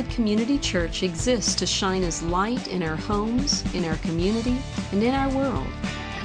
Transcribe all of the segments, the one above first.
Wildwood Community Church exists to shine as light in our homes, in our community, and in our world.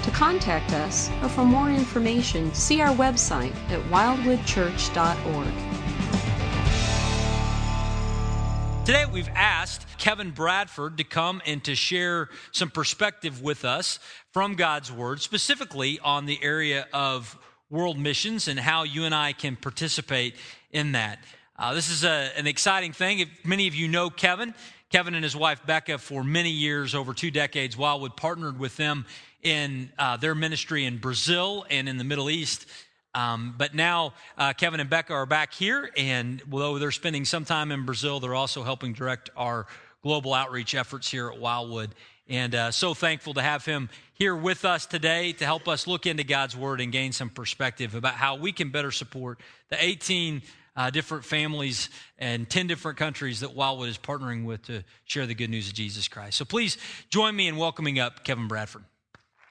To contact us or for more information, see our website at wildwoodchurch.org. Today, we've asked Kevin Bradford to come and to share some perspective with us from God's Word, specifically on the area of world missions and how you and I can participate in that. Uh, this is a, an exciting thing. If many of you know Kevin, Kevin and his wife Becca, for many years, over two decades, Wildwood partnered with them in uh, their ministry in Brazil and in the Middle East. Um, but now uh, Kevin and Becca are back here, and although they're spending some time in Brazil, they're also helping direct our global outreach efforts here at Wildwood. And uh, so thankful to have him here with us today to help us look into God's Word and gain some perspective about how we can better support the 18 uh, different families and 10 different countries that Wildwood is partnering with to share the good news of Jesus Christ. So please join me in welcoming up Kevin Bradford.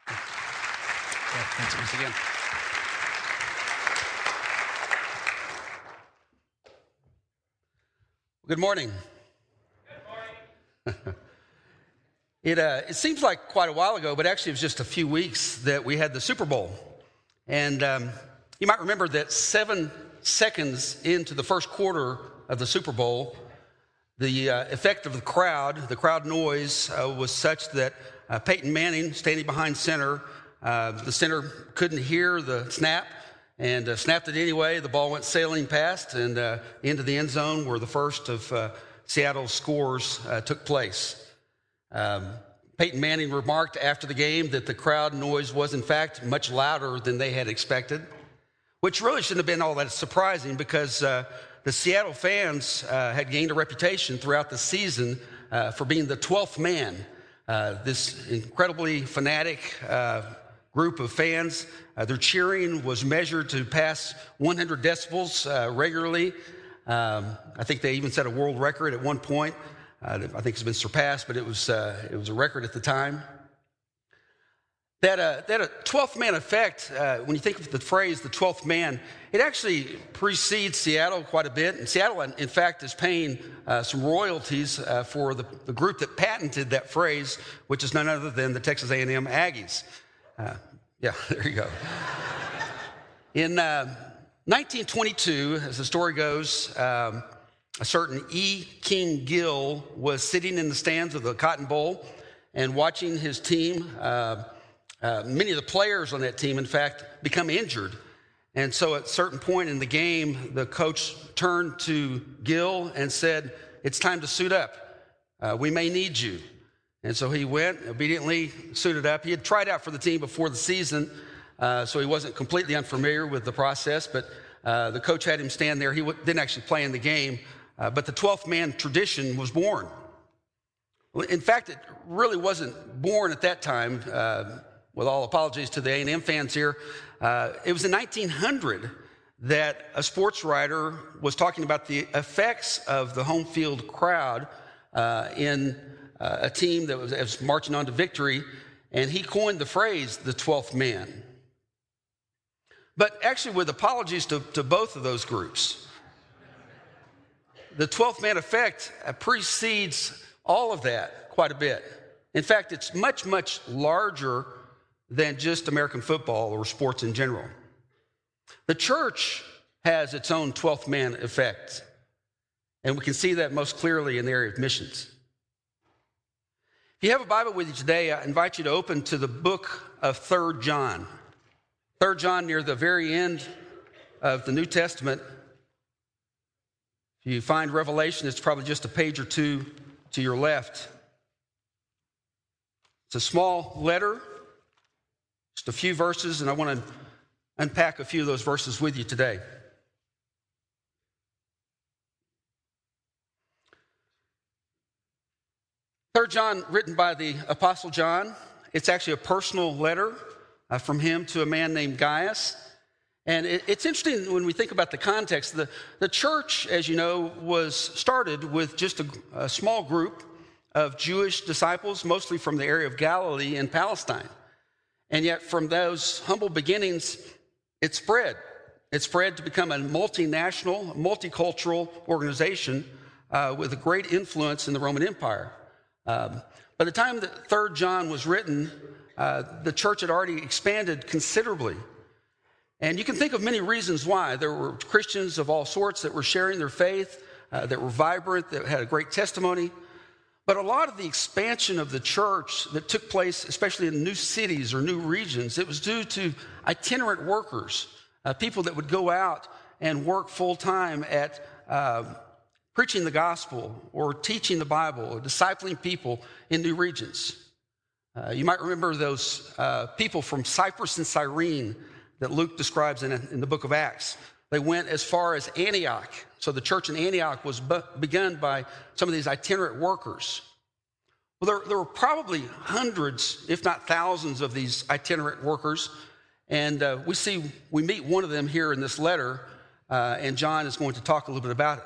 Yeah, thanks once again. Good morning. Good morning. it, uh, it seems like quite a while ago, but actually it was just a few weeks that we had the Super Bowl. And um, you might remember that seven seconds into the first quarter of the Super Bowl, the uh, effect of the crowd, the crowd noise, uh, was such that uh, Peyton Manning, standing behind center, uh, the center couldn't hear the snap and uh, snapped it anyway. The ball went sailing past and uh, into the end zone where the first of Seattle's scores took place. Um, Peyton Manning remarked after the game that the crowd noise was, in fact, much louder than they had expected, which really shouldn't have been all that surprising because uh, the Seattle fans uh, had gained a reputation throughout the season for being the 12th man. this incredibly fanatic group of fans. Uh, their cheering was measured to pass 100 decibels uh, regularly. Um, I think they even set a world record at one point. Uh, I think it's been surpassed, but it was, uh, it was a record at the time. That, uh, that a 12th man effect, uh, when you think of the phrase the 12th man, it actually precedes Seattle quite a bit. And Seattle, in fact, is paying some royalties for the, the group that patented that phrase, which is none other than the Texas A&M Aggies. Uh, yeah, there you go. In uh, 1922, as the story goes, um, a certain E. King Gill was sitting in the stands of the Cotton Bowl and watching his team. Uh, uh, many of the players on that team, in fact, become injured. And so at a certain point in the game, the coach turned to Gill and said, It's time to suit up. Uh, we may need you. And so he went, obediently suited up. He had tried out for the team before the season, uh, so he wasn't completely unfamiliar with the process, but uh, the coach had him stand there. He w- didn't actually play in the game, uh, but the 12th man tradition was born. In fact, it really wasn't born at that time, uh, with all apologies to the A&M fans here. Uh, it was in 1900 that a sports writer was talking about the effects of the home field crowd uh, in uh, a team that was, was marching on to victory, and he coined the phrase the 12th man. But actually, with apologies to, to both of those groups, the 12th man effect uh, precedes all of that quite a bit. In fact, it's much, much larger than just American football or sports in general. The church has its own 12th man effect, and we can see that most clearly in the area of missions If you have a Bible with you today, I invite you to open to the book of Third John. Third John, near the very end of the New Testament. If you find Revelation, it's probably just a page or two to your left. It's a small letter, just a few verses, and I want to unpack a few of those verses with you today. Third John, written by the Apostle John, it's actually a personal letter uh, from him to a man named Gaius. And it, it's interesting when we think about the context. The, the church, as you know, was started with just a, a small group of Jewish disciples, mostly from the area of Galilee and Palestine. And yet, from those humble beginnings, it spread. It spread to become a multinational, multicultural organization uh, with a great influence in the Roman Empire. Um, by the time that Third John was written, uh, the church had already expanded considerably. And you can think of many reasons why. There were Christians of all sorts that were sharing their faith, uh, that were vibrant, that had a great testimony. But a lot of the expansion of the church that took place, especially in new cities or new regions, it was due to itinerant workers, uh, people that would go out and work full time at uh, preaching the gospel or teaching the Bible or discipling people in new regions. Uh, you might remember those uh, people from Cyprus and Cyrene that Luke describes in, in, the book of Acts. They went as far as Antioch. So the church in Antioch was begun by some of these itinerant workers. Well, there, there were probably hundreds, if not thousands, of these itinerant workers. And uh, we see, we meet one of them here in this letter, uh, and John is going to talk a little bit about it.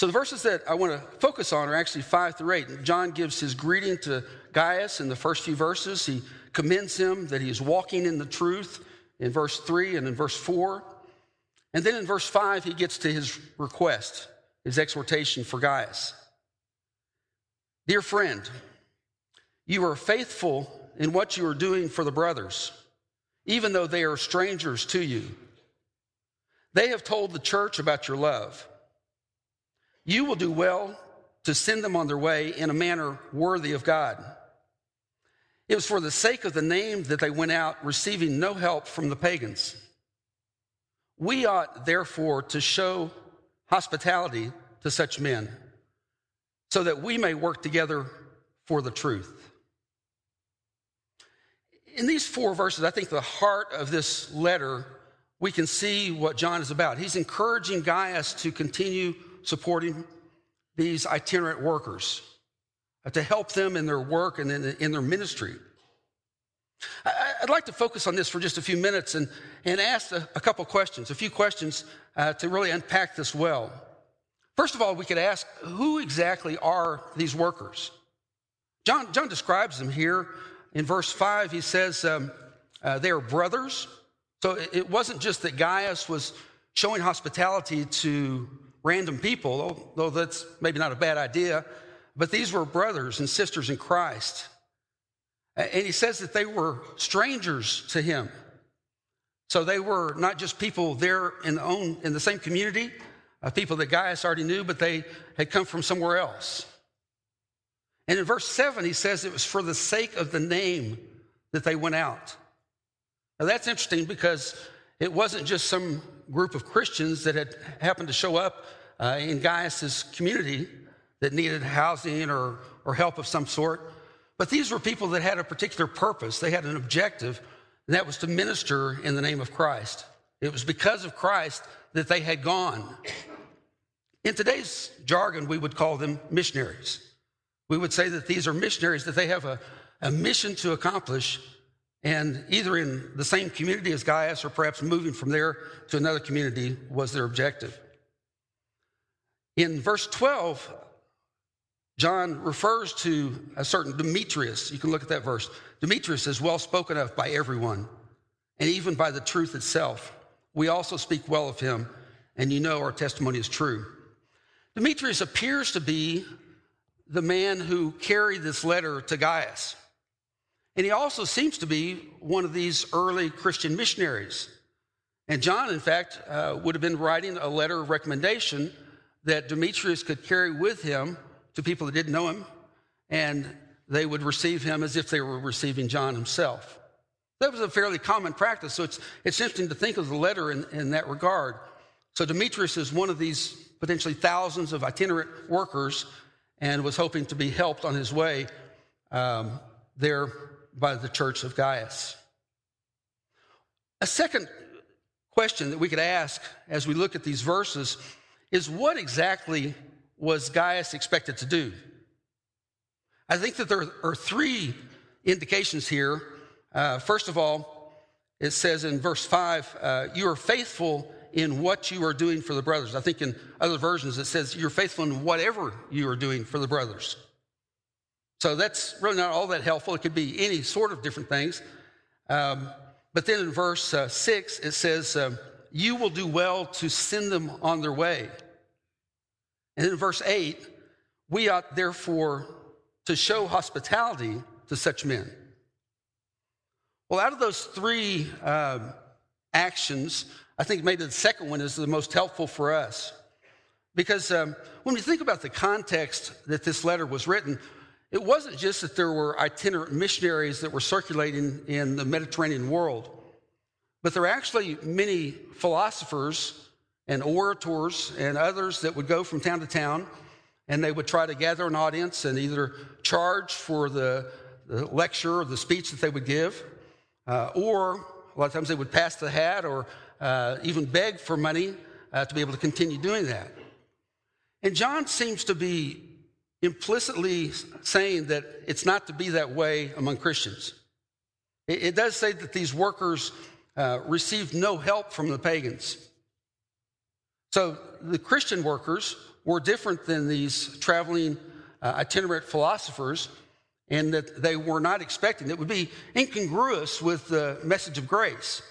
So the verses that I want to focus on are actually five through eight. John gives his greeting to Gaius in the first few verses. He commends him that he is walking in the truth in verse three and in verse four. And then in verse five, he gets to his request, his exhortation for Gaius. Dear friend, you are faithful in what you are doing for the brothers, even though they are strangers to you. They have told the church about your love. You will do well to send them on their way in a manner worthy of God. It was for the sake of the name that they went out, receiving no help from the pagans. We ought, therefore, to show hospitality to such men, so that we may work together for the truth. In these four verses, I think the heart of this letter, we can see what John is about. He's encouraging Gaius to continue supporting these itinerant workers uh, to help them in their work and in, in their ministry. I'd like to focus on this for just a few minutes and, and ask a, a couple questions, a few questions uh, to really unpack this well. First of all, we could ask who exactly are these workers? John, John describes them here in verse 5. He says um, uh, they are brothers. So it wasn't just that Gaius was showing hospitality to random people, though that's maybe not a bad idea, but these were brothers and sisters in Christ. And he says that they were strangers to him. So they were not just people there in the, own, in the same community, uh, people that Gaius already knew, but they had come from somewhere else. And in verse 7, he says it was for the sake of the name that they went out. Now that's interesting because it wasn't just some group of Christians that had happened to show up uh, in Gaius's community that needed housing or, or help of some sort. But these were people that had a particular purpose. They had an objective, and that was to minister in the name of Christ. It was because of Christ that they had gone. In today's jargon, we would call them missionaries. We would say that these are missionaries, that they have a, a mission to accomplish, and either in the same community as Gaius or perhaps moving from there to another community was their objective. In verse 12, John refers to a certain Demetrius. You can look at that verse. Demetrius is well spoken of by everyone, and even by the truth itself. We also speak well of him, and you know our testimony is true. Demetrius appears to be the man who carried this letter to Gaius. And he also seems to be one of these early Christian missionaries. And John, in fact, uh, would have been writing a letter of recommendation that Demetrius could carry with him to people that didn't know him, and they would receive him as if they were receiving John himself. That was a fairly common practice, so it's, it's interesting to think of the letter in, in that regard. So Demetrius is one of these potentially thousands of itinerant workers and was hoping to be helped on his way um, there by the church of Gaius. A second question that we could ask as we look at these verses is what exactly was Gaius expected to do? I think that there are three indications here. Uh, first of all, it says in verse 5, uh, you are faithful in what you are doing for the brothers. I think in other versions it says you're faithful in whatever you are doing for the brothers. So that's really not all that helpful. It could be any sort of different things. Um, but then in verse uh, 6, it says, um, You will do well to send them on their way. And in verse 8, we ought therefore to show hospitality to such men. Well, out of those three uh, actions, I think maybe the second one is the most helpful for us. Because um, when we think about the context that this letter was written, it wasn't just that there were itinerant missionaries that were circulating in the Mediterranean world, but there were actually many philosophers and orators and others that would go from town to town and they would try to gather an audience and either charge for the, the lecture or the speech that they would give, uh, or a lot of times they would pass the hat or uh, even beg for money uh, to be able to continue doing that. And John seems to be implicitly saying that it's not to be that way among Christians. It, it does say that these workers uh, received no help from the pagans. So the Christian workers were different than these traveling uh, itinerant philosophers, and that they were not expecting. It would be incongruous with the message of grace.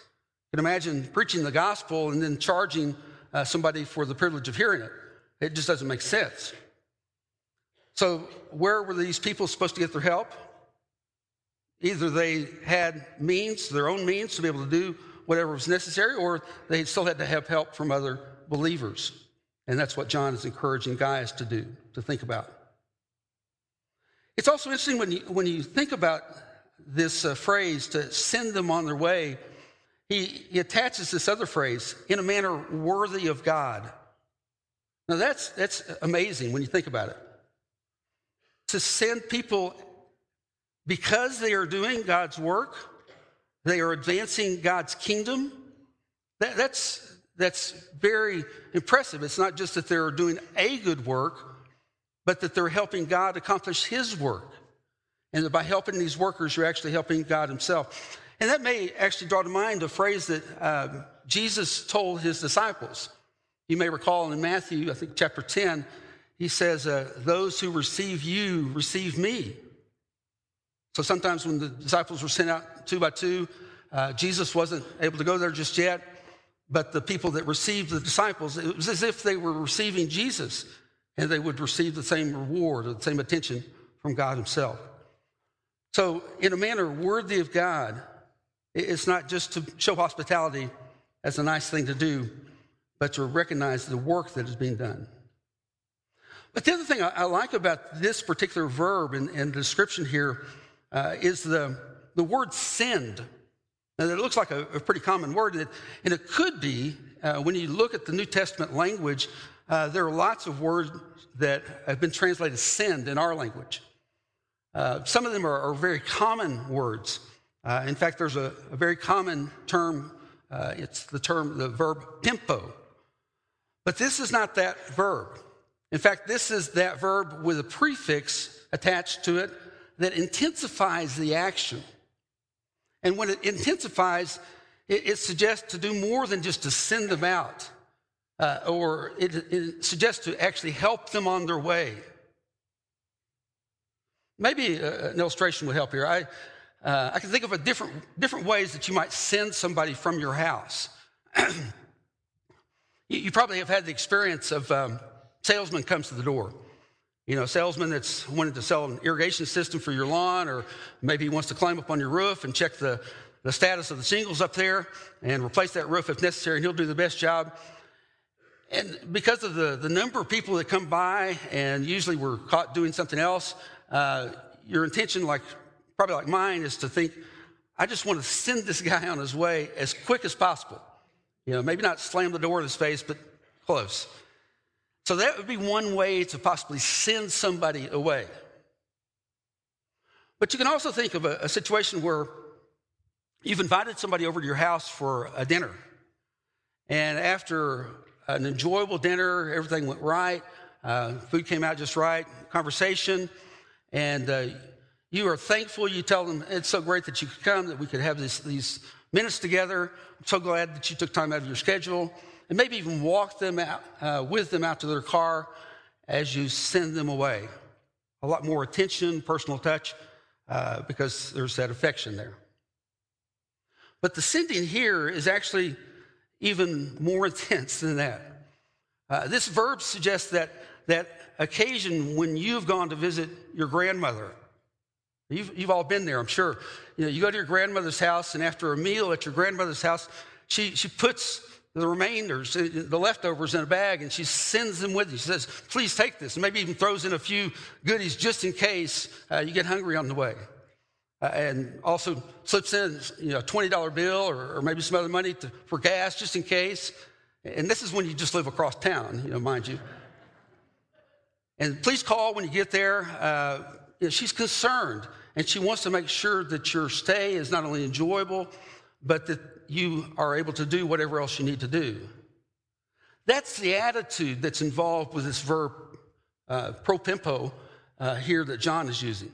You can imagine preaching the gospel and then charging uh, somebody for the privilege of hearing it. It just doesn't make sense. So, where were these people supposed to get their help? Either they had means, their own means, to be able to do whatever was necessary, or they still had to have help from other believers. And that's what John is encouraging Gaius to do, to think about. It's also interesting when you, when you think about this uh, phrase, to send them on their way, he, he attaches this other phrase, in a manner worthy of God. Now that's, that's amazing when you think about it. To send people because they are doing God's work, they are advancing God's kingdom. That, that's, that's very impressive. It's not just that they're doing a good work, but that they're helping God accomplish His work. And that by helping these workers, you're actually helping God Himself. And that may actually draw to mind a phrase that uh, Jesus told His disciples. You may recall in Matthew, I think chapter 10, He says, uh, Those who receive you receive me. So sometimes when the disciples were sent out two by two, uh, Jesus wasn't able to go there just yet. But the people that received the disciples, it was as if they were receiving Jesus and they would receive the same reward or the same attention from God Himself. So, in a manner worthy of God, it's not just to show hospitality as a nice thing to do, but to recognize the work that is being done. But the other thing I, like about this particular verb and, the description here uh, is the, the word send. Now, it looks like a, a pretty common word, and it, and it could be, uh, when you look at the New Testament language, uh, there are lots of words that have been translated send in our language. Uh, some of them are, are very common words. Uh, in fact, there's a, a very common term, uh, it's the term, the verb pempo. But this is not that verb. In fact, this is that verb with a prefix attached to it that intensifies the action. And when it intensifies, it, it suggests to do more than just to send them out, uh, or it, it suggests to actually help them on their way. Maybe uh, an illustration would help here. I, uh, I can think of a different, different ways that you might send somebody from your house. you, you, probably have had the experience of um, salesman comes to the door. You know, a salesman that's wanted to sell an irrigation system for your lawn, or maybe he wants to climb up on your roof and check the, the status of the shingles up there and replace that roof if necessary, and he'll do the best job. And because of the, the number of people that come by, and usually we're caught doing something else, uh, your intention, like probably like mine, is to think, I just want to send this guy on his way as quick as possible. You know, maybe not slam the door in his face, but close. So that would be one way to possibly send somebody away. But you can also think of a, a situation where you've invited somebody over to your house for a dinner. And after an enjoyable dinner, everything went right, uh, food came out just right, conversation, and uh, you are thankful. You tell them, it's so great that you could come, that we could have this, these minutes together. I'm so glad that you took time out of your schedule and maybe even walk them out uh, with them out to their car as you send them away. A lot more attention, personal touch, uh, because there's that affection there. But the sending here is actually even more intense than that. Uh, this verb suggests that that occasion when you've gone to visit your grandmother. You've, you've all been there, I'm sure. You know, you go to your grandmother's house, and after a meal at your grandmother's house, she, she puts the remainders, uh, the leftovers in a bag, and she sends them with you. She says, Please take this. And maybe even throws in a few goodies just in case uh, you get hungry on the way. Uh, and also slips in you know, a $20 bill or, or maybe some other money to, for gas just in case. And this is when you just live across town, you know, mind you. And please call when you get there. Uh, you know, she's concerned and she wants to make sure that your stay is not only enjoyable, but that you are able to do whatever else you need to do. That's the attitude that's involved with this verb uh, propempo uh, here that John is using.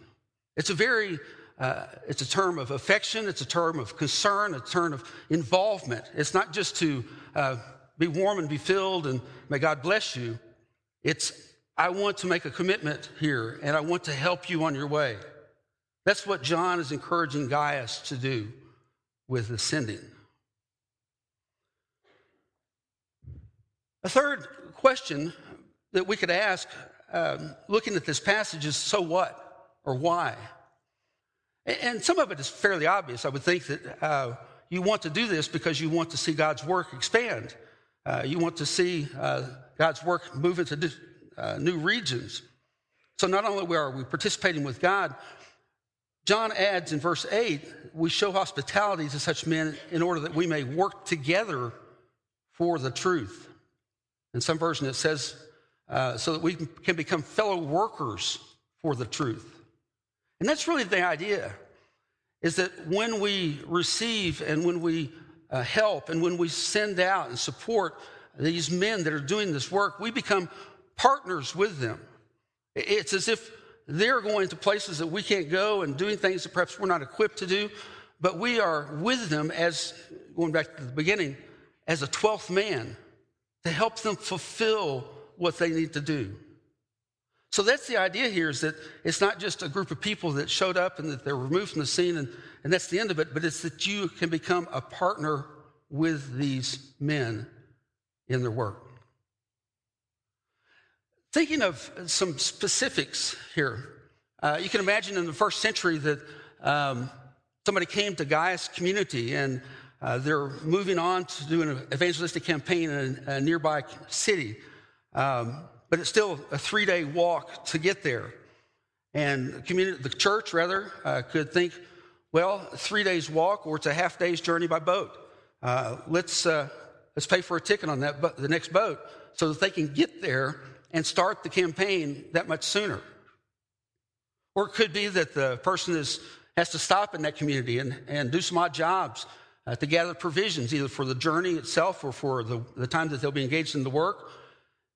It's a very, uh, it's a term of affection, it's a term of concern, a term of involvement. It's not just to uh, be warm and be filled and may God bless you. It's, I want to make a commitment here and I want to help you on your way. That's what John is encouraging Gaius to do with ascending. A third question that we could ask um, looking at this passage is so what or why? And some of it is fairly obvious. I would think that uh, you want to do this because you want to see God's work expand. Uh, you want to see uh, God's work move into uh, new regions. So not only are we participating with God, John adds in verse 8, we show hospitality to such men in order that we may work together for the truth. In some version, it says, uh, so that we can become fellow workers for the truth. And that's really the idea, is that when we receive and when we uh, help and when we send out and support these men that are doing this work, we become partners with them. It's as if they're going to places that we can't go and doing things that perhaps we're not equipped to do, but we are with them as, going back to the beginning, as a 12th man to help them fulfill what they need to do. So that's the idea here is that it's not just a group of people that showed up and that they're removed from the scene and, and that's the end of it, but it's that you can become a partner with these men in their work. Thinking of some specifics here, uh, you can imagine in the first century that um, somebody came to Gaius community and uh, they're moving on to do an evangelistic campaign in a, a nearby city. Um, but it's still a three day walk to get there. And the, community, the church, rather, uh, could think, well, three days walk, or it's a half day's journey by boat. Uh, let's, uh, let's pay for a ticket on that, the next boat so that they can get there and start the campaign that much sooner. Or it could be that the person is, has to stop in that community and, and do some odd jobs uh, to gather provisions, either for the journey itself or for the, the time that they'll be engaged in the work.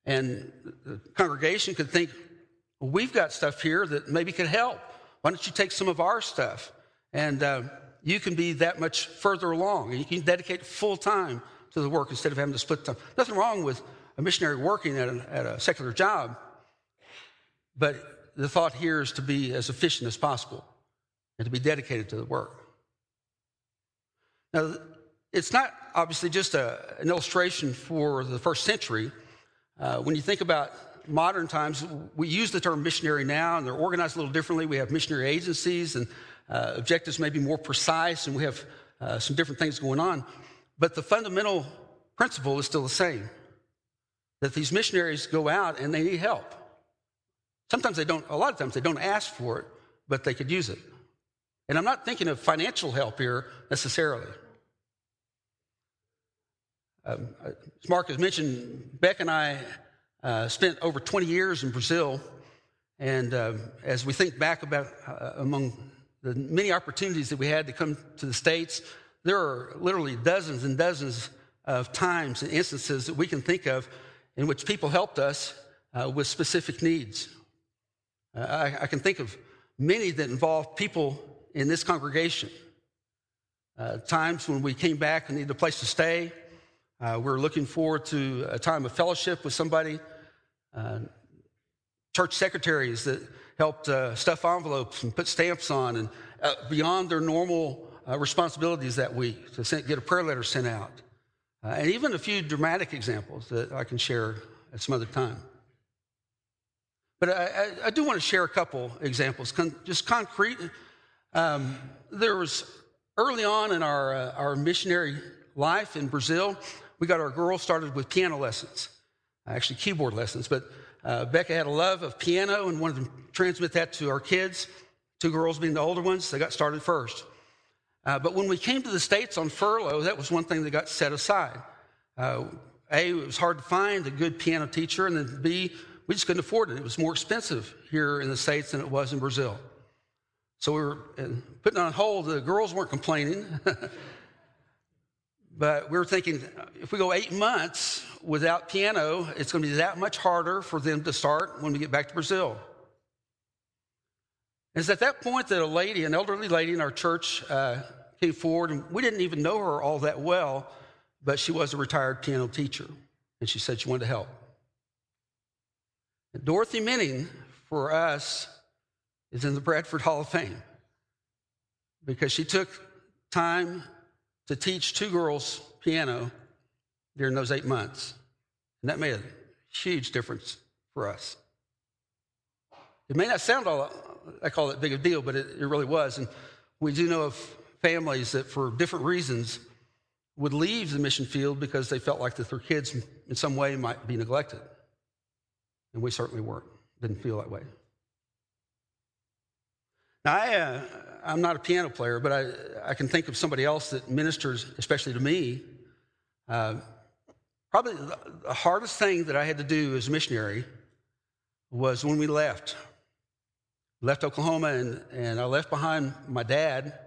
And the congregation could think, well, we've got stuff here that maybe could help. Why don't you take some of our stuff? And uh, you can be that much further along. And you can dedicate full time to the work instead of having to split time. Nothing wrong with a missionary working at a, at a secular job, but the thought here is to be as efficient as possible and to be dedicated to the work. Now, it's not obviously just a, an illustration for the first century. Uh, when you think about modern times, we use the term missionary now, and they're organized a little differently. We have missionary agencies, and uh, objectives may be more precise, and we have uh, some different things going on. But the fundamental principle is still the same that these missionaries go out and they need help. Sometimes they don't, a lot of times they don't ask for it, but they could use it. And I'm not thinking of financial help here necessarily. As Mark has mentioned, Beck and I uh, spent over 20 years in Brazil. And uh, as we think back about uh, among the many opportunities that we had to come to the States, there are literally dozens and dozens of times and instances that we can think of in which people helped us uh, with specific needs. Uh, I, I, can think of many that involved people in this congregation. Uh, times when we came back and needed a place to stay. Uh, we are looking forward to a time of fellowship with somebody. Uh, church secretaries that helped uh, stuff envelopes and put stamps on and beyond their normal responsibilities that week to send, get a prayer letter sent out. Uh, and even a few dramatic examples that I can share at some other time. But I, I, I do want to share a couple examples, con- just concrete. Um, there was early on in our, uh, our missionary life in Brazil, we got our girls started with piano lessons, actually keyboard lessons. But uh, Becca had a love of piano and wanted to transmit that to our kids. Two girls being the older ones, they got started first. Uh, but when we came to the States on furlough, that was one thing that got set aside. Uh, a, it was hard to find a good piano teacher, and then B, we just couldn't afford it. It was more expensive here in the States than it was in Brazil. So we were uh, putting on hold. The girls weren't complaining. but we were thinking if we go eight months without piano, it's going to be that much harder for them to start when we get back to Brazil. It's at that point that a lady, an elderly lady in our church, uh, came forward, and we didn't even know her all that well, but she was a retired piano teacher, and she said she wanted to help. And Dorothy Minning, for us, is in the Bradford Hall of Fame because she took time to teach two girls piano during those eight months. And that made a huge difference for us. It may not sound all, I call it big a deal, but it, it really was. And we do know of families that, for different reasons, would leave the mission field because they felt like that their kids in some way might be neglected. And we certainly weren't, didn't feel that way. Now, I, uh, I'm not a piano player, but I, I can think of somebody else that ministers, especially to me. Uh, probably the, hardest thing that I had to do as a missionary was when we left. Left Oklahoma, and, and I left behind my dad,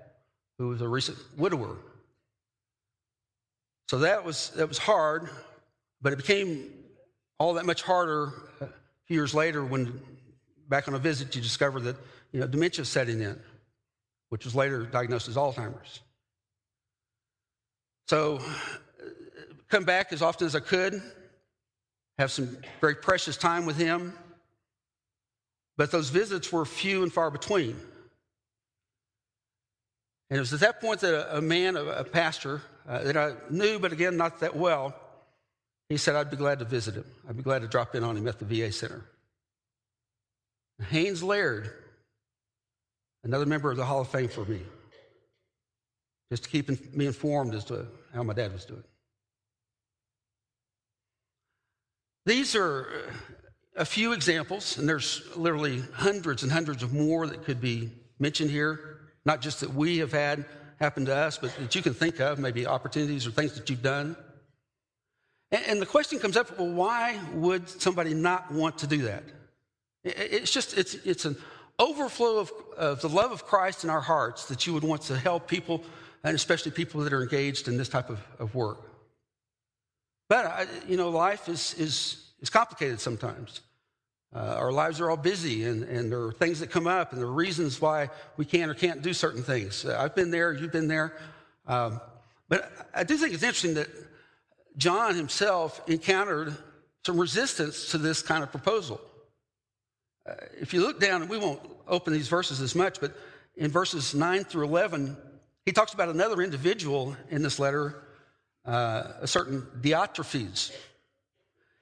who was a recent widower. So that was, that was hard, but it became all that much harder a few years later when, back on a visit, you discover that you know, dementia setting in, which was later diagnosed as Alzheimer's. So, come back as often as I could, have some very precious time with him. But those visits were few and far between. And it was at that point that a, a man, a, a pastor, uh, that I knew, but again, not that well, he said, I'd be glad to visit him. I'd be glad to drop in on him at the VA Center. Haynes Laird another member of the Hall of Fame for me, just to keep me informed as to how my dad was doing. These are uh, a few examples, and there's literally hundreds and hundreds of more that could be mentioned here. Not just that we have had happen to us, but that you can think of, maybe opportunities or things that you've done. And, the question comes up well, why would somebody not want to do that? It's just, it's, it's an overflow of, of the love of Christ in our hearts that you would want to help people, and especially people that are engaged in this type of, of work. But, I, you know, life is, is, is complicated sometimes. Uh, our lives are all busy, and, and there are things that come up, and there are reasons why we can or can't do certain things. Uh, I've been there, you've been there. Um, but I do think it's interesting that John himself encountered some resistance to this kind of proposal. Uh, if you look down, and we won't open these verses as much, but in verses 9 through 11, he talks about another individual in this letter, uh, a certain Diotrephes.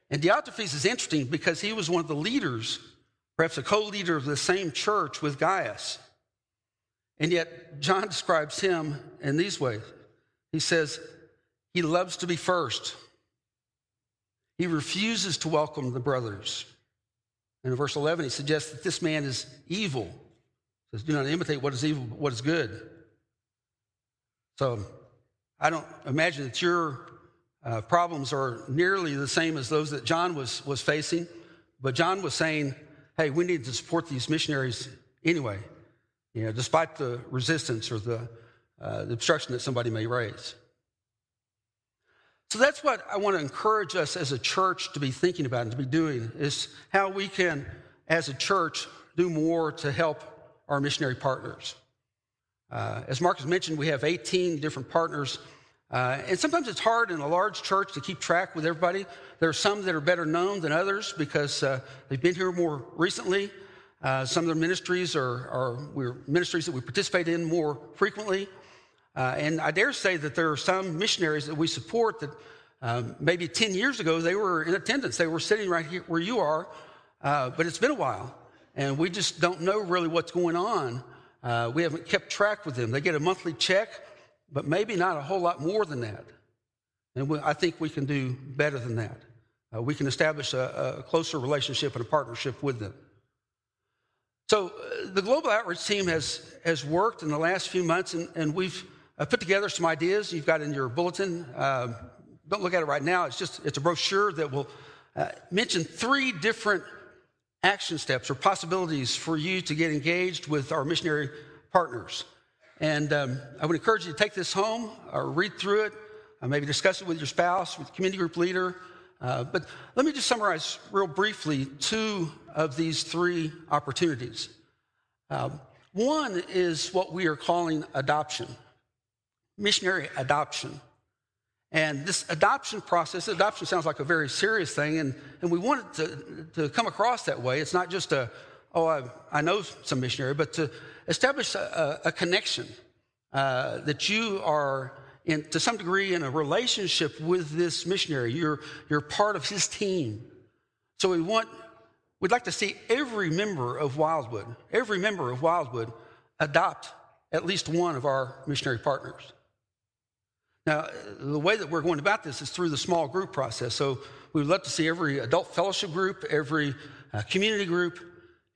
And Diotrephes is interesting because he was one of the leaders, perhaps a co leader of the same church with Gaius. And yet, John describes him in these ways. He says, He loves to be first. He refuses to welcome the brothers. And in verse 11, he suggests that this man is evil. He says, Do not imitate what is evil, but what is good. So I don't imagine that your uh, problems are nearly the same as those that John was, was facing. But John was saying, hey, we need to support these missionaries anyway, you know, despite the resistance or the, uh, the obstruction that somebody may raise. So that's what I want to encourage us as a church to be thinking about and to be doing is how we can, as a church, do more to help our missionary partners. Uh, as has mentioned, we have 18 different partners. Uh, and sometimes it's hard in a large church to keep track with everybody. There are some that are better known than others because uh, they've been here more recently. Uh, some of their ministries are, are ministries that we participate in more frequently. Uh, and I dare say that there are some missionaries that we support that um, maybe 10 years ago they were in attendance. They were sitting right here where you are, uh, but it's been a while, and we just don't know really what's going on. Uh, we haven't kept track with them. They get a monthly check, but maybe not a whole lot more than that. And we, I think we can do better than that. Uh, we can establish a, a, closer relationship and a partnership with them. So, uh, the Global Outreach team has, has worked in the last few months, and, and we've uh, put together some ideas you've got in your bulletin. Um, don't look at it right now, it's just it's a brochure that will uh, mention three different action steps or possibilities for you to get engaged with our missionary partners. And um, I would encourage you to take this home or read through it, uh, maybe discuss it with your spouse, with the community group leader. Uh, but let me just summarize real briefly two of these three opportunities. Uh, one is what we are calling adoption, missionary adoption. And this adoption process, adoption sounds like a very serious thing, and, and we want it to, to come across that way. It's not just a, oh, I, I know some missionary, but to establish a, a connection uh, that you are, in, to some degree, in a relationship with this missionary. You're, you're part of his team. So we want, we'd like to see every member of Wildwood, every member of Wildwood adopt at least one of our missionary partners. Now, the way that we're going about this is through the small group process. So we would love to see every adult fellowship group, every uh, community group,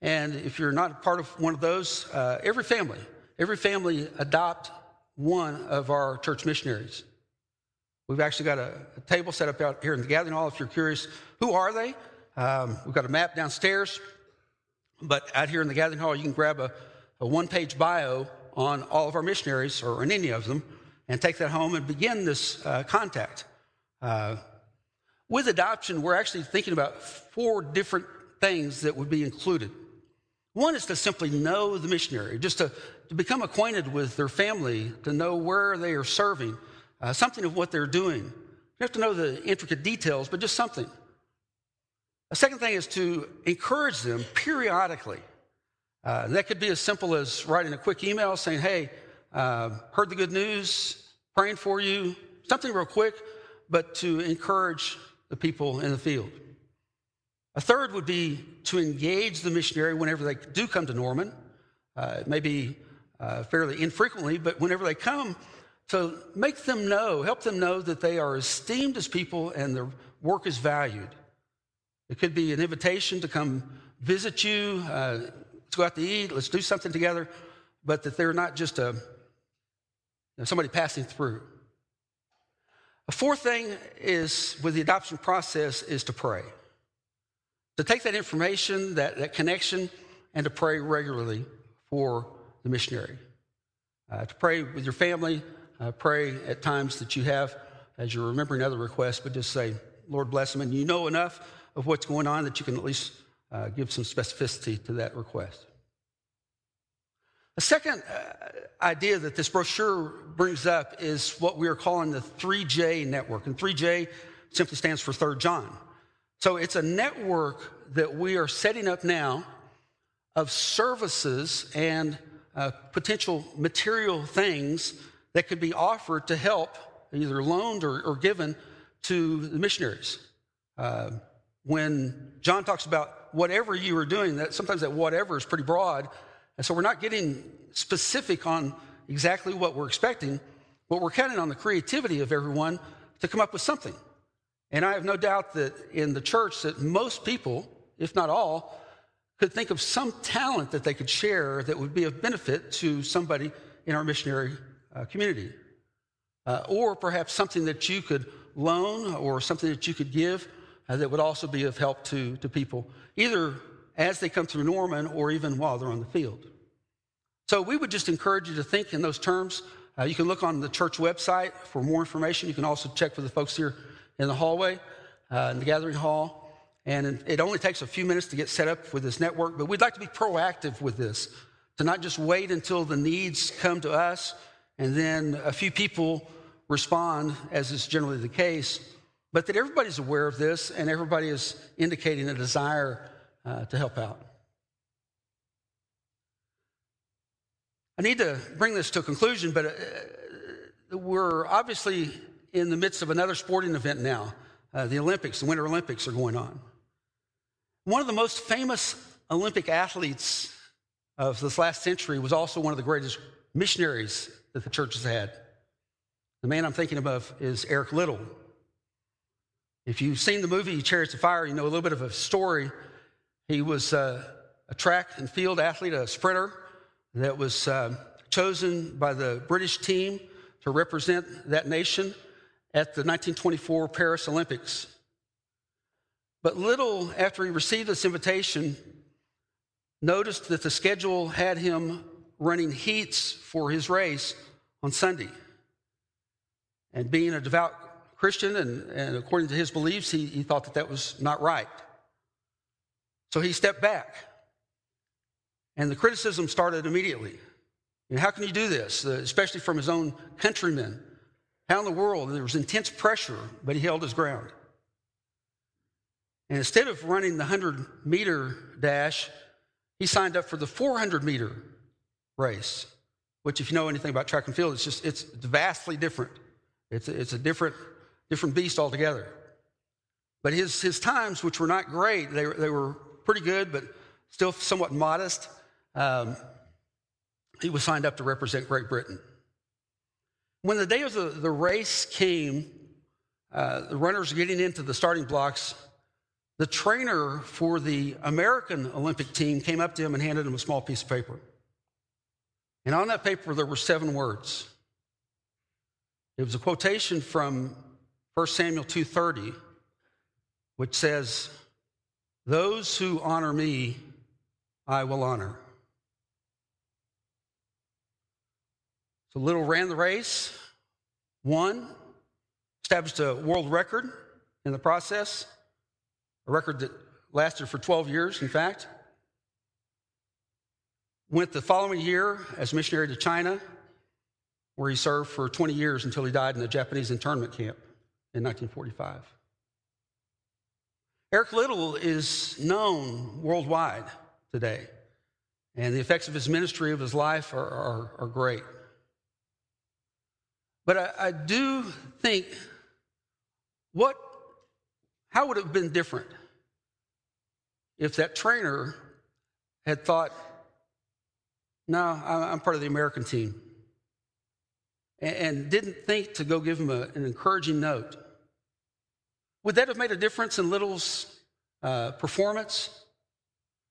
and if you're not part of one of those, uh, every family, every family adopt one of our church missionaries. We've actually got a, a table set up out here in the gathering hall. If you're curious, who are they? Um, we've got a map downstairs, but out here in the gathering hall, you can grab a, a one page bio on all of our missionaries or on any of them and take that home and begin this uh, contact. Uh, with adoption, we're actually thinking about four different things that would be included. One is to simply know the missionary, just to, to become acquainted with their family, to know where they are serving, uh, something of what they're doing. You have to know the intricate details, but just something. A second thing is to encourage them periodically. Uh, that could be as simple as writing a quick email saying, hey, uh, heard the good news, praying for you, something real quick, but to encourage the people in the field. A third would be to engage the missionary whenever they do come to Norman, uh, maybe uh, fairly infrequently, but whenever they come, to make them know, help them know that they are esteemed as people and their work is valued. It could be an invitation to come visit you, uh, let's go out to eat, let's do something together, but that they're not just a somebody passing through. A fourth thing is with the adoption process is to pray. To take that information, that, that connection, and to pray regularly for the missionary. Uh, to pray with your family, uh, pray at times that you have as you're remembering other requests, but just say, Lord bless them. And you know enough of what's going on that you can at least uh, give some specificity to that request. The second uh, idea that this brochure brings up is what we are calling the 3J network. And 3J simply stands for Third John. So it's a network that we are setting up now of services and uh, potential material things that could be offered to help, either loaned or, or given to the missionaries. Uh, when John talks about whatever you are doing, that sometimes that whatever is pretty broad. And so we're not getting specific on exactly what we're expecting, but we're counting on the creativity of everyone to come up with something. And I have no doubt that in the church that most people, if not all, could think of some talent that they could share that would be of benefit to somebody in our missionary uh, community. Uh, or perhaps something that you could loan or something that you could give uh, that would also be of help to, to people, either as they come through Norman or even while they're on the field. So we would just encourage you to think in those terms. Uh, you can look on the church website for more information. You can also check with the folks here in the hallway, uh, in the gathering hall. And it only takes a few minutes to get set up with this network, but we'd like to be proactive with this, to not just wait until the needs come to us and then a few people respond, as is generally the case, but that everybody's aware of this and everybody is indicating a desire uh, to help out. I need to bring this to a conclusion, but uh, we're obviously in the midst of another sporting event now. Uh, the Olympics, the Winter Olympics are going on. One of the most famous Olympic athletes of this last century was also one of the greatest missionaries that the church has had. The man I'm thinking of is Eric Liddell. If you've seen the movie Chariots of Fire, you know a little bit of a story. He was uh, a track and field athlete, a sprinter that was uh, chosen by the British team to represent that nation at the 1924 Paris Olympics. But Liddell after he received this invitation, noticed that the schedule had him running heats for his race on Sunday. And being a devout Christian, and, and according to his beliefs, he, he thought that that was not right. So he stepped back. And the criticism started immediately. How can you do this, especially from his own countrymen? How in the world? There was intense pressure, but he held his ground. And instead of running the 100 meter dash, he signed up for the 400 meter race, which, if you know anything about track and field, it's just it's vastly different. It's a, it's a different different beast altogether. But his his times, which were not great, they they were pretty good, but still somewhat modest. Um, he was signed up to represent Great Britain. When the day of the, the race came, uh, the runners getting into the starting blocks, the trainer for the American Olympic team came up to him and handed him a small piece of paper. And on that paper, there were seven words. It was a quotation from 1 Samuel 2:30, which says, "Those who honor me, I will honor." So Liddell ran the race, won, established a world record in the process, a record that lasted for 12 years, in fact. Went the following year as missionary to China, where he served for 20 years until he died in a Japanese internment camp in 1945. Eric Liddell is known worldwide today, and the effects of his ministry, of his life, are, are, are great. But I, I do think what, how would it have been different if that trainer had thought, no, I'm part of the American team, and didn't think to go give him a, an encouraging note? Would that have made a difference in Liddell's uh, performance?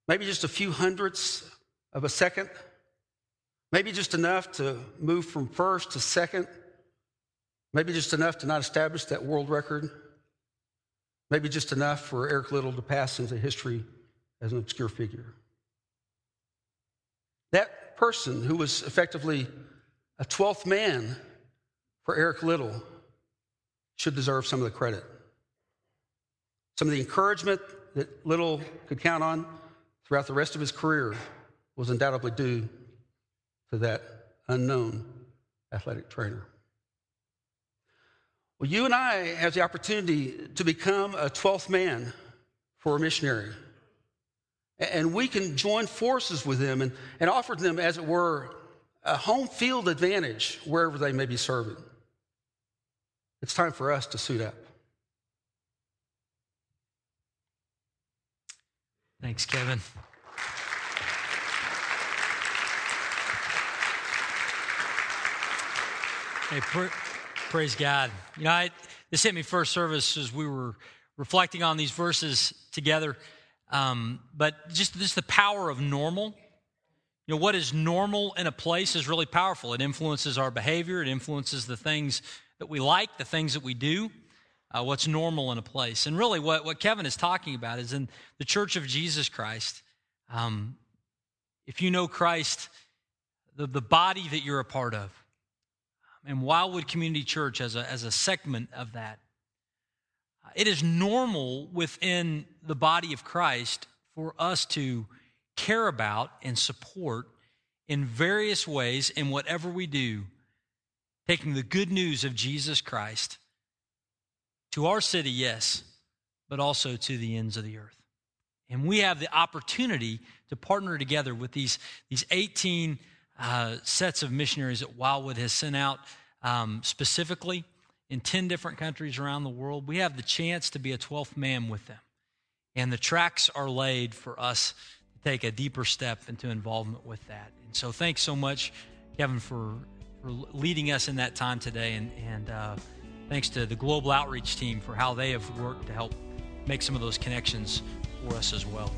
Maybe just a few hundredths of a second? Maybe just enough to move from first to second? Maybe just enough to not establish that world record. Maybe just enough for Eric Liddell to pass into history as an obscure figure. That person who was effectively a 12th man for Eric Liddell should deserve some of the credit. Some of the encouragement that Liddell could count on throughout the rest of his career was undoubtedly due to that unknown athletic trainer. Well, you and I have the opportunity to become a 12th man for a missionary. And we can join forces with them and, and offer them, as it were, a home field advantage wherever they may be serving. It's time for us to suit up. Thanks, Kevin. Hey, Praise God. You know, I, this hit me first service as we were reflecting on these verses together. Um, but just, just the power of normal. You know, what is normal in a place is really powerful. It influences our behavior, it influences the things that we like, the things that we do, uh, what's normal in a place. And really, what, what Kevin is talking about is in the church of Jesus Christ. Um, if you know Christ, the, the body that you're a part of, and Wildwood Community Church as a, as a segment of that. It is normal within the body of Christ for us to care about and support in various ways in whatever we do, taking the good news of Jesus Christ to our city, yes, but also to the ends of the earth. And we have the opportunity to partner together with these, these 18 uh, sets of missionaries that Wildwood has sent out um, specifically in 10 different countries around the world. We have the chance to be a 12th man with them. And the tracks are laid for us to take a deeper step into involvement with that. And so thanks so much, Kevin, for, for leading us in that time today. And, and uh, thanks to the Global Outreach team for how they have worked to help make some of those connections for us as well.